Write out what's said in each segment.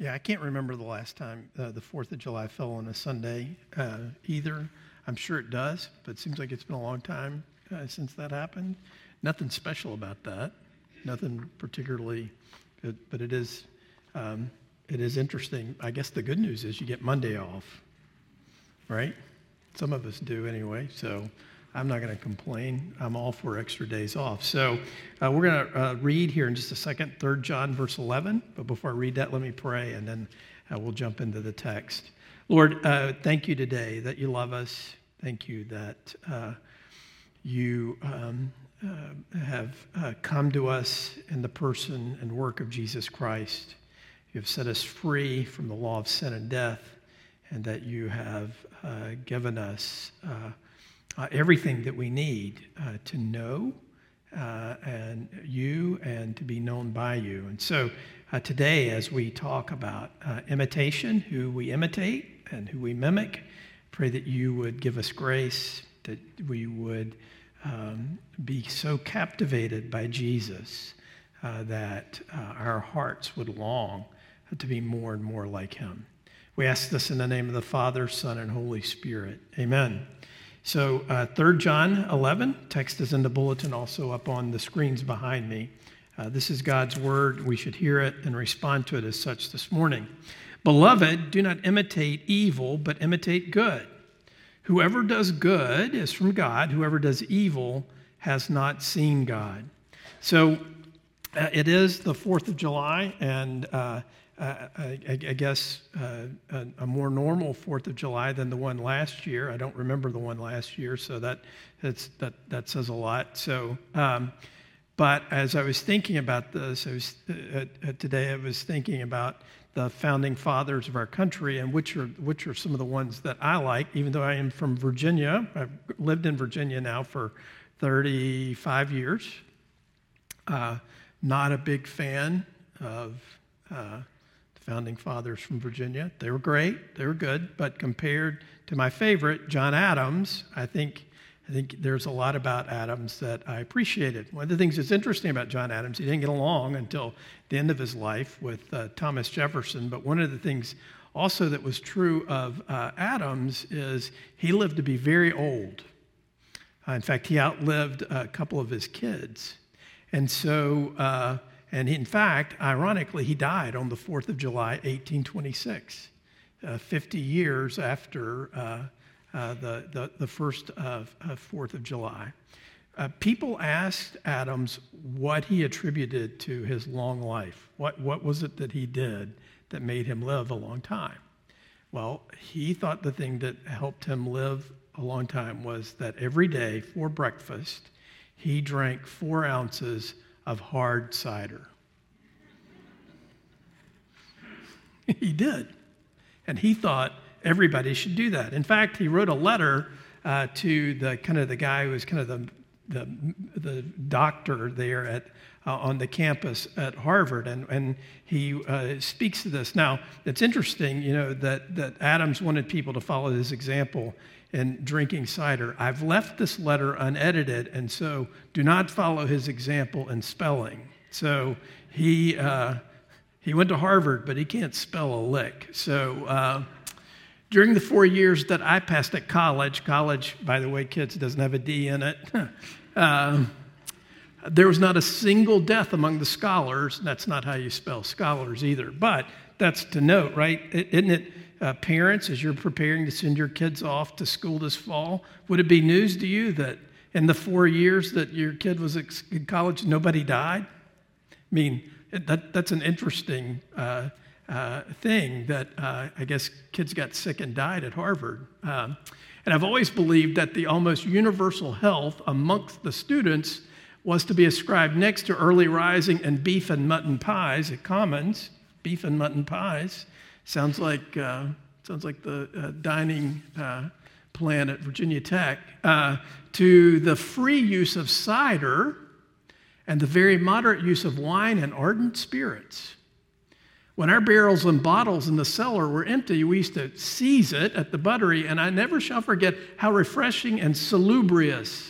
Yeah, I can't remember the last time uh, the 4th of July fell on a Sunday uh, either. I'm sure it does, but it seems like it's been a long time uh, since that happened. Nothing special about that, nothing particularly good, but it is, um, it is interesting. I guess the good news is you get Monday off, right? Some of us do anyway, so I'm not going to complain. I'm all for extra days off. So uh, we're going to uh, read here in just a second, 3 John, verse 11. But before I read that, let me pray, and then uh, we'll jump into the text. Lord, uh, thank you today that you love us. Thank you that uh, you um, uh, have come to us in the person and work of Jesus Christ. You have set us free from the law of sin and death, and that you have given us uh, everything that we need uh, to know uh, and you and to be known by you. And so uh, today, as we talk about uh, imitation, who we imitate and who we mimic, pray that you would give us grace, that we would um, be so captivated by Jesus uh, that our hearts would long to be more and more like him. We ask this in the name of the Father, Son, and Holy Spirit. Amen. So, uh, 3 John 11, text is in the bulletin, also up on the screens behind me. Uh, this is God's word. We should hear it and respond to it as such this morning. Beloved, do not imitate evil, but imitate good. Whoever does good is from God, whoever does evil has not seen God. So, uh, it is the 4th of July, and uh, uh, I, I, guess, uh, a, a, more normal Fourth of July than the one last year. I don't remember the one last year, so that that that says a lot. So, um, but as I was thinking about this, I was, uh, uh, today I was thinking about the founding fathers of our country and which are which are some of the ones that I like. Even though I am from Virginia, I've lived in Virginia now for 35 years. Uh, not a big fan of uh, founding fathers from Virginia. They were great, they were good, but compared to my favorite, John Adams, I think, I think there's a lot about Adams that I appreciated. One of the things that's interesting about John Adams, he didn't get along until the end of his life with uh, Thomas Jefferson, but one of the things also that was true of uh, Adams is he lived to be very old. Uh, in fact, he outlived a couple of his kids. And so, uh, and in fact, ironically, he died on the 4th of July, 1826, uh, 50 years after uh, uh, the, the, the, first of, 4th of July. Uh, people asked Adams what he attributed to his long life. What, what was it that he did that made him live a long time? Well, he thought the thing that helped him live a long time was that every day for breakfast, he drank four ounces of hard cider. he did. And he thought everybody should do that. In fact, he wrote a letter uh, to the kind of the guy who was kind of the, the, the doctor there at, uh, on the campus at Harvard, and, and he uh, speaks to this. Now, it's interesting, you know, that, that Adams wanted people to follow his example in drinking cider. I've left this letter unedited, and so do not follow his example in spelling. So he, uh, he went to Harvard, but he can't spell a lick. So uh, during the four years that I passed at college, college, by the way, kids, doesn't have a D in it. uh, there was not a single death among the scholars. That's not how you spell scholars either. But that's to note, right? Isn't it? uh, parents, as you're preparing to send your kids off to school this fall, would it be news to you that in the four years that your kid was in college, nobody died? I mean, that, that's an interesting uh, uh, thing that uh, I guess kids got sick and died at Harvard. Um, and I've always believed that the almost universal health amongst the students was to be ascribed next to early rising and beef and mutton pies at Commons, beef and mutton pies, Sounds like, uh, sounds like the uh, dining uh, plan at Virginia Tech, uh, to the free use of cider and the very moderate use of wine and ardent spirits. When our barrels and bottles in the cellar were empty, we used to seize it at the buttery, and I never shall forget how refreshing and salubrious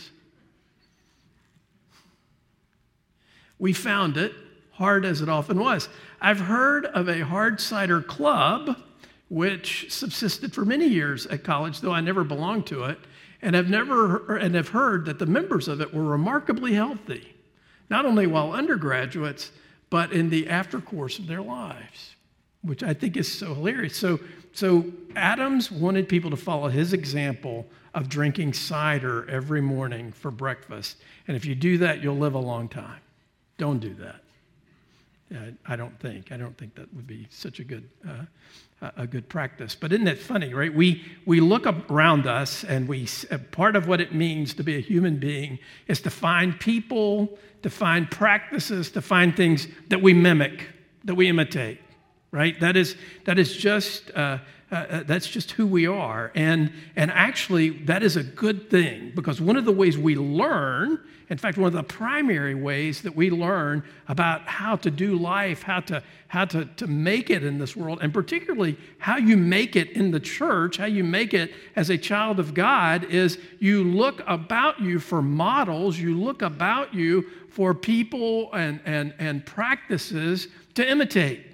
we found it hard as it often was. I've heard of a hard cider club, which subsisted for many years at college, though I never belonged to it, and have never er, and have heard that the members of it were remarkably healthy, not only while undergraduates, but in the after course of their lives, which I think is so hilarious. So, so Adams wanted people to follow his example of drinking cider every morning for breakfast. And if you do that, you'll live a long time. Don't do that. I don't think. I don't think that would be such a good, uh, a good practice. But isn't it funny, right? We, we look around us and we, uh, part of what it means to be a human being is to find people, to find practices, to find things that we mimic, that we imitate, right? That is, that is just, uh, uh, that's just who we are. And, and actually, that is a good thing because one of the ways we learn, in fact, one of the primary ways that we learn about how to do life, how to, how to, to make it in this world, and particularly how you make it in the church, how you make it as a child of God, is you look about you for models, you look about you for people and, and, and practices to imitate.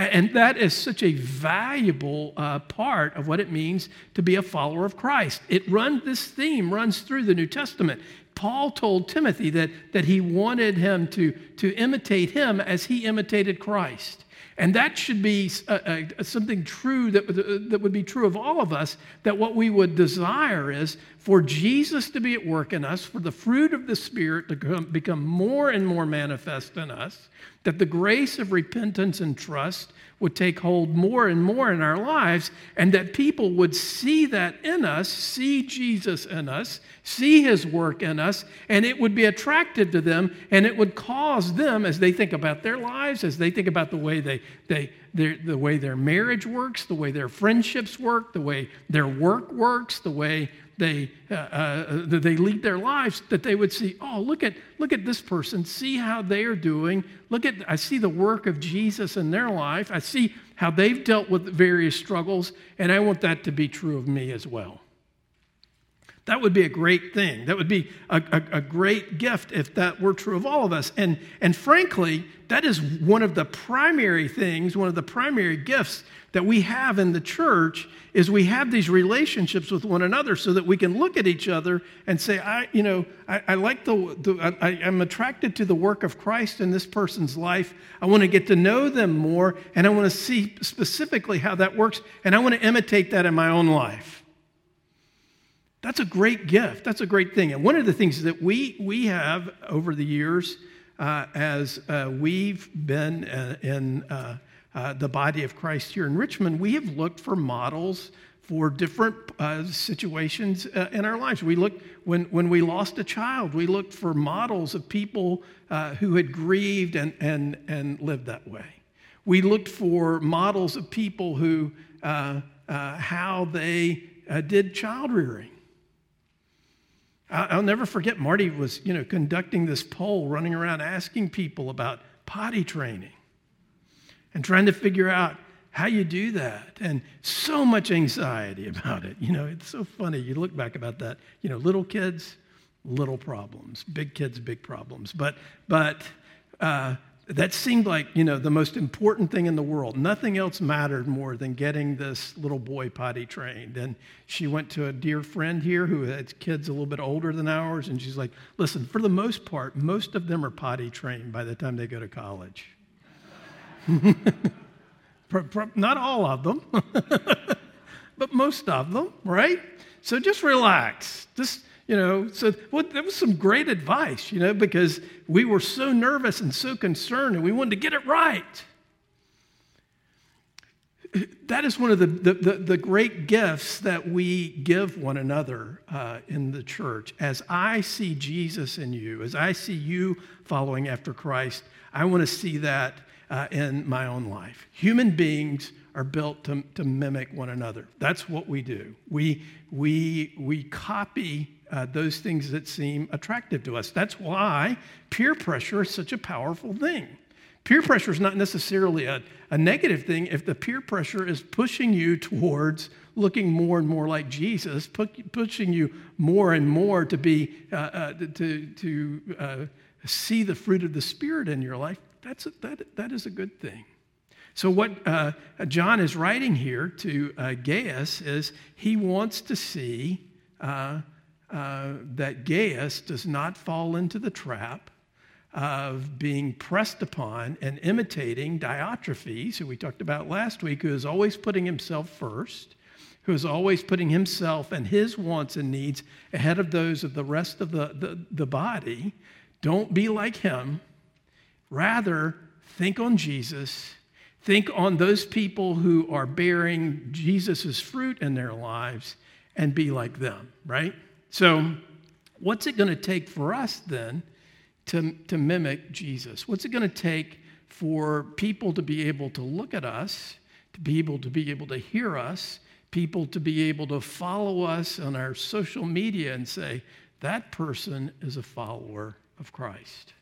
And that is such a valuable uh, part of what it means to be a follower of Christ. It runs, this theme runs through the New Testament. Paul told Timothy that, that he wanted him to, to imitate him as he imitated Christ. And that should be uh, uh, something true that, that would be true of all of us that what we would desire is for Jesus to be at work in us, for the fruit of the Spirit to become more and more manifest in us, that the grace of repentance and trust would take hold more and more in our lives, and that people would see that in us, see Jesus in us, see his work in us, and it would be attractive to them, and it would cause them, as they think about their lives, as they think about the way they, they their, the way their marriage works, the way their friendships work, the way their work works, the way they, uh, uh, they lead their lives, that they would see, oh, look at, look at this person, see how they are doing. Look at, I see the work of Jesus in their life. I see how they've dealt with various struggles, and I want that to be true of me as well. That would be a great thing. That would be a, a, a, great gift if that were true of all of us. And, and frankly, that is one of the primary things, one of the primary gifts that we have in the church is we have these relationships with one another so that we can look at each other and say, I, you know, I, I like the, the I, I'm attracted to the work of Christ in this person's life. I want to get to know them more, and I want to see specifically how that works, and I want to imitate that in my own life. That's a great gift. That's a great thing. And one of the things that we, we have over the years uh, as uh, we've been uh, in uh, uh, the body of Christ here in Richmond, we have looked for models for different uh, situations uh, in our lives. We looked, when, when we lost a child, we looked for models of people uh, who had grieved and, and, and lived that way. We looked for models of people who, how they did child rearing. I'll never forget Marty was, you know, conducting this poll, running around asking people about potty training and trying to figure out how you do that and so much anxiety about it. You know it's so funny. You look back about that you know little kids little problems big kids big problems. But but uh, that seemed like you know the most important thing in the world nothing else mattered more than getting this little boy potty trained and she went to a dear friend here who had kids a little bit older than ours and she's like listen for the most part most of them are potty trained by the time they go to college Not all of them, but most of them, right? So just relax. Just, you know, so well, that was some great advice, you know, because we were so nervous and so concerned and we wanted to get it right. That is one of the, the, the, the great gifts that we give one another uh, in the church. As I see Jesus in you, as I see you following after Christ, I want to see that uh, in my own life. Human beings are built to, to mimic one another. That's what we do. We, we, we copy uh, those things that seem attractive to us. That's why peer pressure is such a powerful thing. Peer pressure is not necessarily a, a negative thing if the peer pressure is pushing you towards looking more and more like Jesus, pu- pushing you more and more to be uh, uh, to to uh, see the fruit of the Spirit in your life. That's a, that that is a good thing. So what uh, John is writing here to uh, Gaius is he wants to see uh, that Gaius does not fall into the trap of being pressed upon and imitating Diotrephes, who we talked about last week, who is always putting himself first, who is always putting himself and his wants and needs ahead of those of the rest of the, the, the body. Don't be like him. Rather, think on Jesus. Think on those people who are bearing Jesus' fruit in their lives and be like them, right? So, what's it going to take for us then to, to mimic Jesus? What's it going to take for people to be able to look at us, to be able to be able to hear us, people to be able to follow us on our social media and say, that person is a follower of Christ?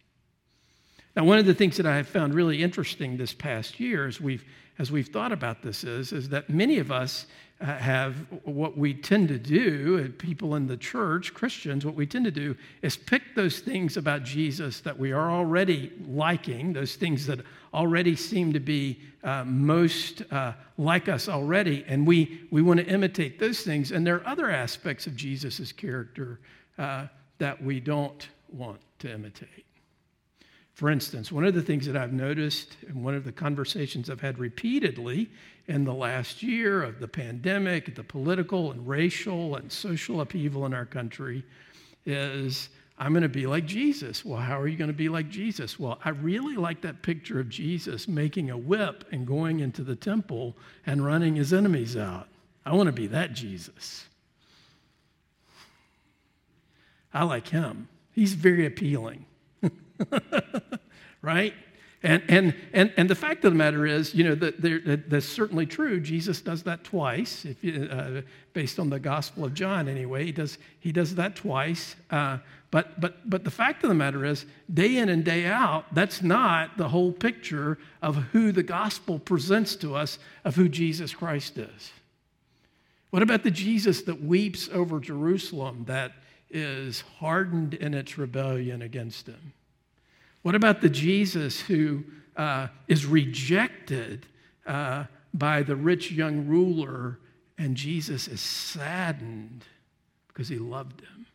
Now, one of the things that I have found really interesting this past year as we've, as we've thought about this is, is that many of us uh, have what we tend to do, uh, people in the church, Christians, what we tend to do is pick those things about Jesus that we are already liking, those things that already seem to be uh, most uh, like us already, and we, we want to imitate those things. And there are other aspects of Jesus' character uh, that we don't want to imitate. For instance, one of the things that I've noticed, and one of the conversations I've had repeatedly in the last year of the pandemic, the political and racial and social upheaval in our country, is I'm going to be like Jesus. Well, how are you going to be like Jesus? Well, I really like that picture of Jesus making a whip and going into the temple and running his enemies out. I want to be that Jesus. I like him. He's very appealing. right? And, and, and, and the fact of the matter is, you know, that, that that's certainly true. Jesus does that twice, if you, uh, based on the Gospel of John, anyway. He does, he does that twice. Uh, but, but, but the fact of the matter is, day in and day out, that's not the whole picture of who the Gospel presents to us of who Jesus Christ is. What about the Jesus that weeps over Jerusalem, that is hardened in its rebellion against him? What about the Jesus who uh, is rejected uh, by the rich young ruler and Jesus is saddened because he loved him?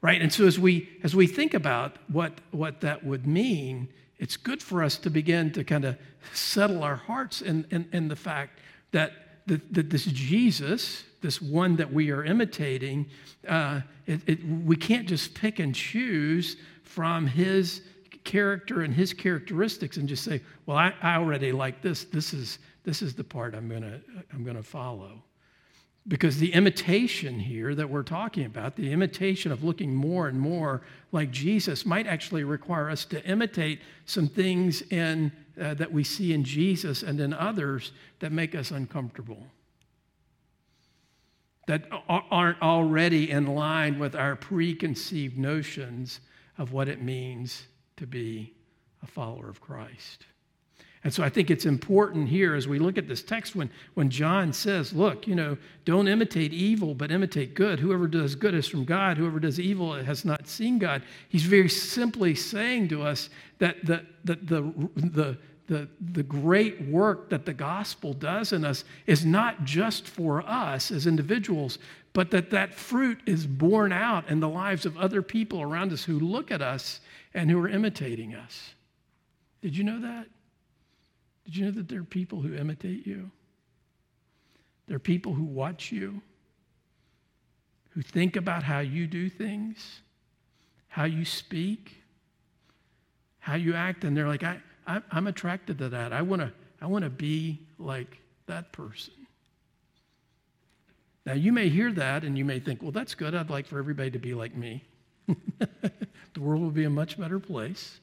Right? And so as we as we think about what, what that would mean, it's good for us to begin to kind of settle our hearts in, in, in the fact that, that, that this Jesus, this one that we are imitating, uh, it, it, we can't just pick and choose from his character and his characteristics and just say, well, I, I already like this. This is, this is the part I'm going to I'm going to follow. Because the imitation here that we're talking about, the imitation of looking more and more like Jesus, might actually require us to imitate some things in, uh, that we see in Jesus and in others that make us uncomfortable that aren't already in line with our preconceived notions of what it means to be a follower of Christ. And so I think it's important here as we look at this text when, when John says, look, you know, don't imitate evil, but imitate good. Whoever does good is from God. Whoever does evil has not seen God. He's very simply saying to us that the, the, the, the, the, the great work that the gospel does in us is not just for us as individuals, but that that fruit is borne out in the lives of other people around us who look at us and who are imitating us. Did you know that? Did you know that there are people who imitate you? There are people who watch you, who think about how you do things, how you speak, how you act, and they're like, I, I'm attracted to that. I want to I want to be like that person. Now, you may hear that and you may think, well, that's good. I'd like for everybody to be like me. the world will be a much better place.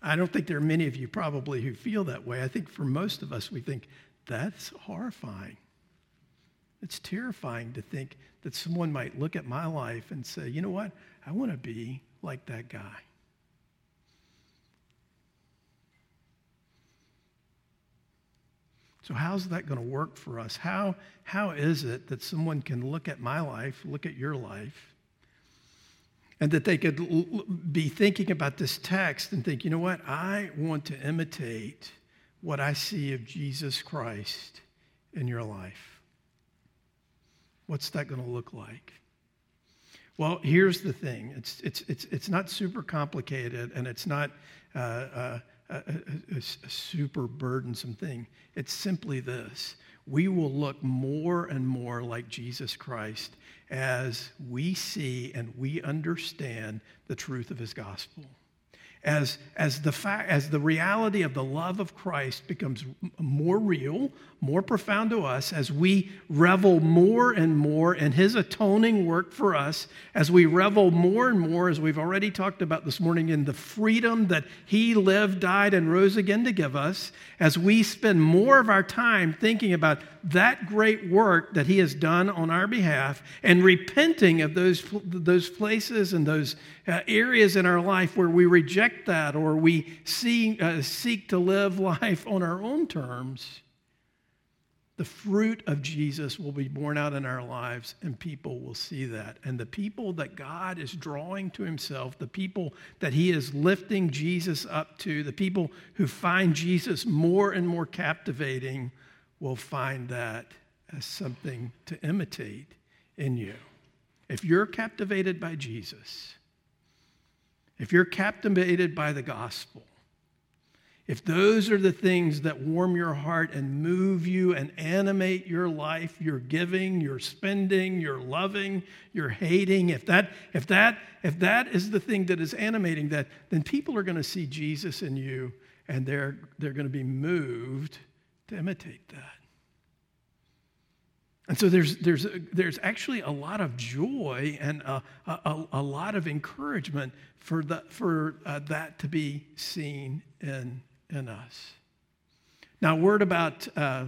I don't think there are many of you probably who feel that way. I think for most of us, we think that's horrifying. It's terrifying to think that someone might look at my life and say, you know what? I want to be like that guy. So, how's that going to work for us? How, how is it that someone can look at my life, look at your life, and that they could l- be thinking about this text and think, you know what? I want to imitate what I see of Jesus Christ in your life. What's that going to look like? Well, here's the thing it's, it's, it's, it's not super complicated and it's not uh, uh, a, a, a super burdensome thing. It's simply this we will look more and more like Jesus Christ as we see and we understand the truth of his gospel as, as, the fact, as the reality of the love of Christ becomes more real, more profound to us, as we revel more and more in his atoning work for us, as we revel more and more, as we've already talked about this morning, in the freedom that he lived, died, and rose again to give us, as we spend more of our time thinking about that great work that he has done on our behalf and repenting of those, those places and those uh, areas in our life where we reject that or we see, uh, seek to live life on our own terms, the fruit of Jesus will be born out in our lives and people will see that. And the people that God is drawing to himself, the people that he is lifting Jesus up to, the people who find Jesus more and more captivating will find that as something to imitate in you. If you're captivated by Jesus, if you're captivated by the gospel, if those are the things that warm your heart and move you and animate your life, your giving, your spending, your loving, your hating, if that, if that, if that is the thing that is animating that, then people are going to see Jesus in you and they're, they're going to be moved to imitate that. And so there's, there's, there's actually a lot of joy and a, a, a lot of encouragement for, the, for uh, that to be seen in, in us. Now, word about uh,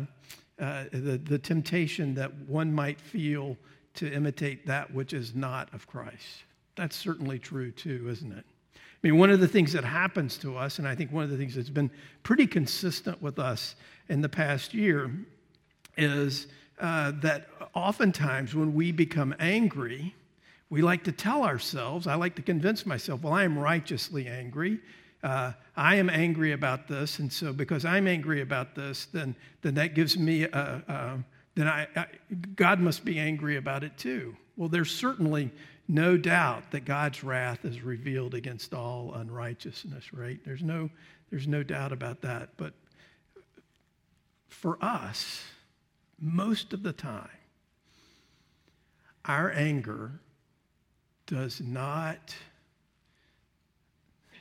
uh, the, the temptation that one might feel to imitate that which is not of Christ. That's certainly true too, isn't it? I mean, one of the things that happens to us, and I think one of the things that's been pretty consistent with us in the past year, is uh, that oftentimes when we become angry, we like to tell ourselves, I like to convince myself, well, I am righteously angry. Uh, I am angry about this, and so because I'm angry about this, then, then that gives me, a, a, then I, I, God must be angry about it too. Well, there's certainly no doubt that God's wrath is revealed against all unrighteousness, right? There's no, there's no doubt about that. But for us, most of the time, our anger does not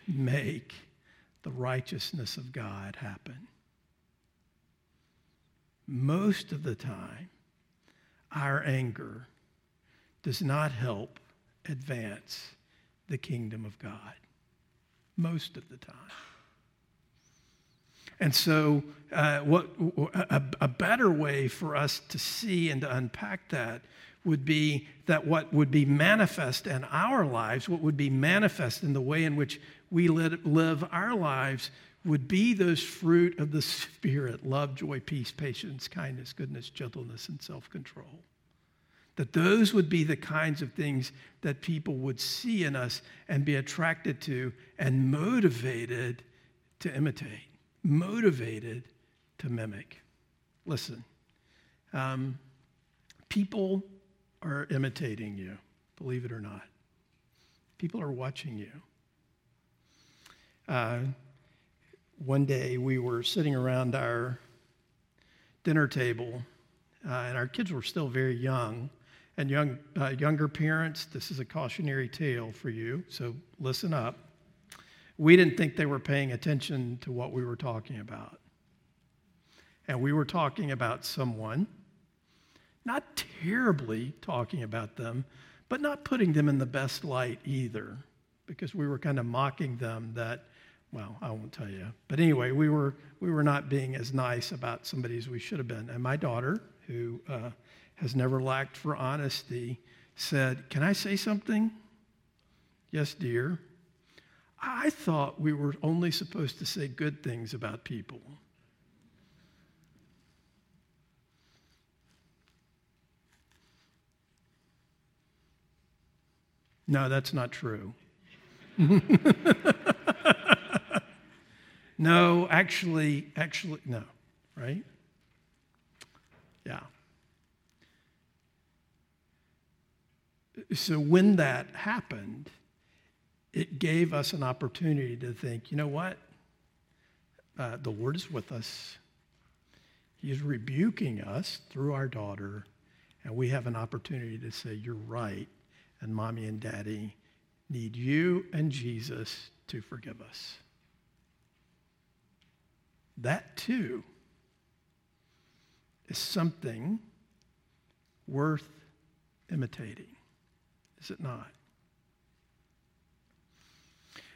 make the righteousness of God happen. Most of the time, our anger does not help advance the kingdom of God. Most of the time. And so, uh, what, a, a better way for us to see and to unpack that would be that what would be manifest in our lives, what would be manifest in the way in which we live our lives, would be those fruit of the Spirit love, joy, peace, patience, kindness, goodness, gentleness, and self control. That those would be the kinds of things that people would see in us and be attracted to and motivated to imitate motivated to mimic. Listen, um, people are imitating you, believe it or not. People are watching you. Uh, one day we were sitting around our dinner table, uh, and our kids were still very young. And young, uh, younger parents, this is a cautionary tale for you, so listen up we didn't think they were paying attention to what we were talking about. And we were talking about someone, not terribly talking about them, but not putting them in the best light either, because we were kind of mocking them that, well, I won't tell you. But anyway, we were, we were not being as nice about somebody as we should have been. And my daughter, who uh, has never lacked for honesty, said, Can I say something? Yes, dear. I thought we were only supposed to say good things about people. No, that's not true. no, actually, actually, no, right? Yeah. So when that happened, it gave us an opportunity to think, you know what? Uh, the Lord is with us. He's rebuking us through our daughter, and we have an opportunity to say, You're right and mommy and daddy need you and Jesus to forgive us. That too is something worth imitating, is it not?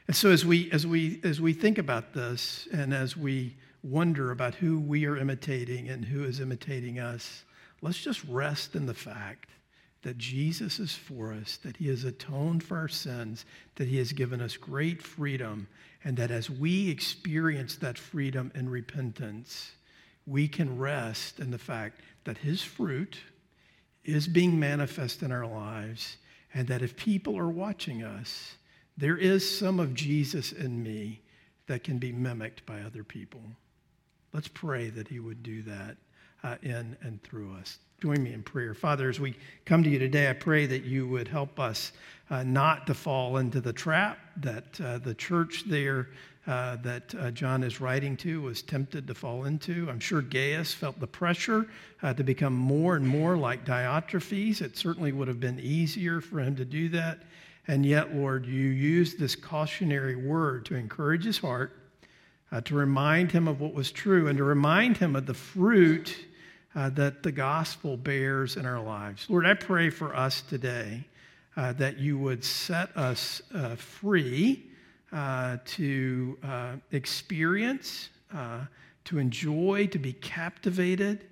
And so as we as we as we think about this and as we wonder about who we are imitating and who is imitating us, let's just rest in the fact that Jesus is for us, that he has atoned for our sins, that he has given us great freedom, and that as we experience that freedom and repentance, we can rest in the fact that his fruit is being manifest in our lives, and that if people are watching us, there is some of Jesus in me that can be mimicked by other people. Let's pray that he would do that uh, in and through us. Join me in prayer. Father, as we come to you today, I pray that you would help us uh, not to fall into the trap that uh, the church there uh, that uh, John is writing to was tempted to fall into. I'm sure Gaius felt the pressure uh, to become more and more like Diotrephes. It certainly would have been easier for him to do that. And yet, Lord, you used this cautionary word to encourage his heart, uh, to remind him of what was true, and to remind him of the fruit uh, that the gospel bears in our lives. Lord, I pray for us today uh, that you would set us uh, free uh, to uh, experience, uh, to enjoy, to be captivated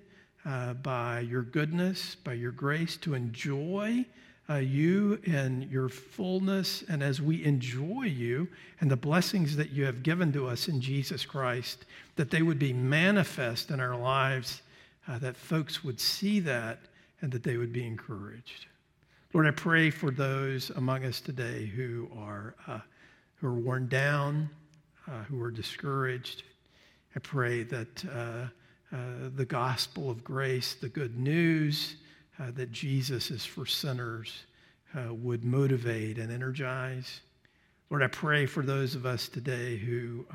by your goodness, by your grace, to enjoy. You and your fullness, and as we enjoy you and the blessings that you have given to us in Jesus Christ, that they would be manifest in our lives uh, that folks would see that and that they would be encouraged. Lord, I pray for those among us today who are, uh, who are worn down, uh, who are discouraged. I pray that uh, uh, the gospel of grace, the good news uh, that Jesus is for sinners, would motivate and energize. Lord, I pray for those of us today who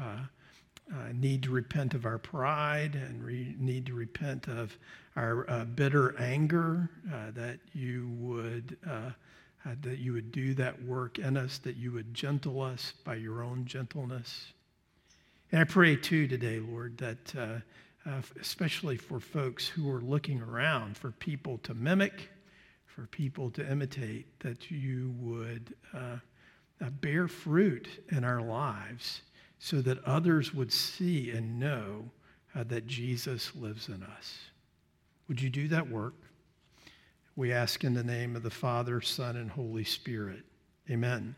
uh, need to repent of our pride and re- need to repent of our uh, bitter anger, uh, that you would uh, uh, that you would do that work in us, that you would gentle us by your own gentleness. And I pray too today, Lord, that uh, especially for folks who are looking around for people to mimic, for people to imitate, that you would bear fruit in our lives so that others would see and know that Jesus lives in us. Would you do that work? We ask in the name of the Father, Son, and Holy Spirit. Amen.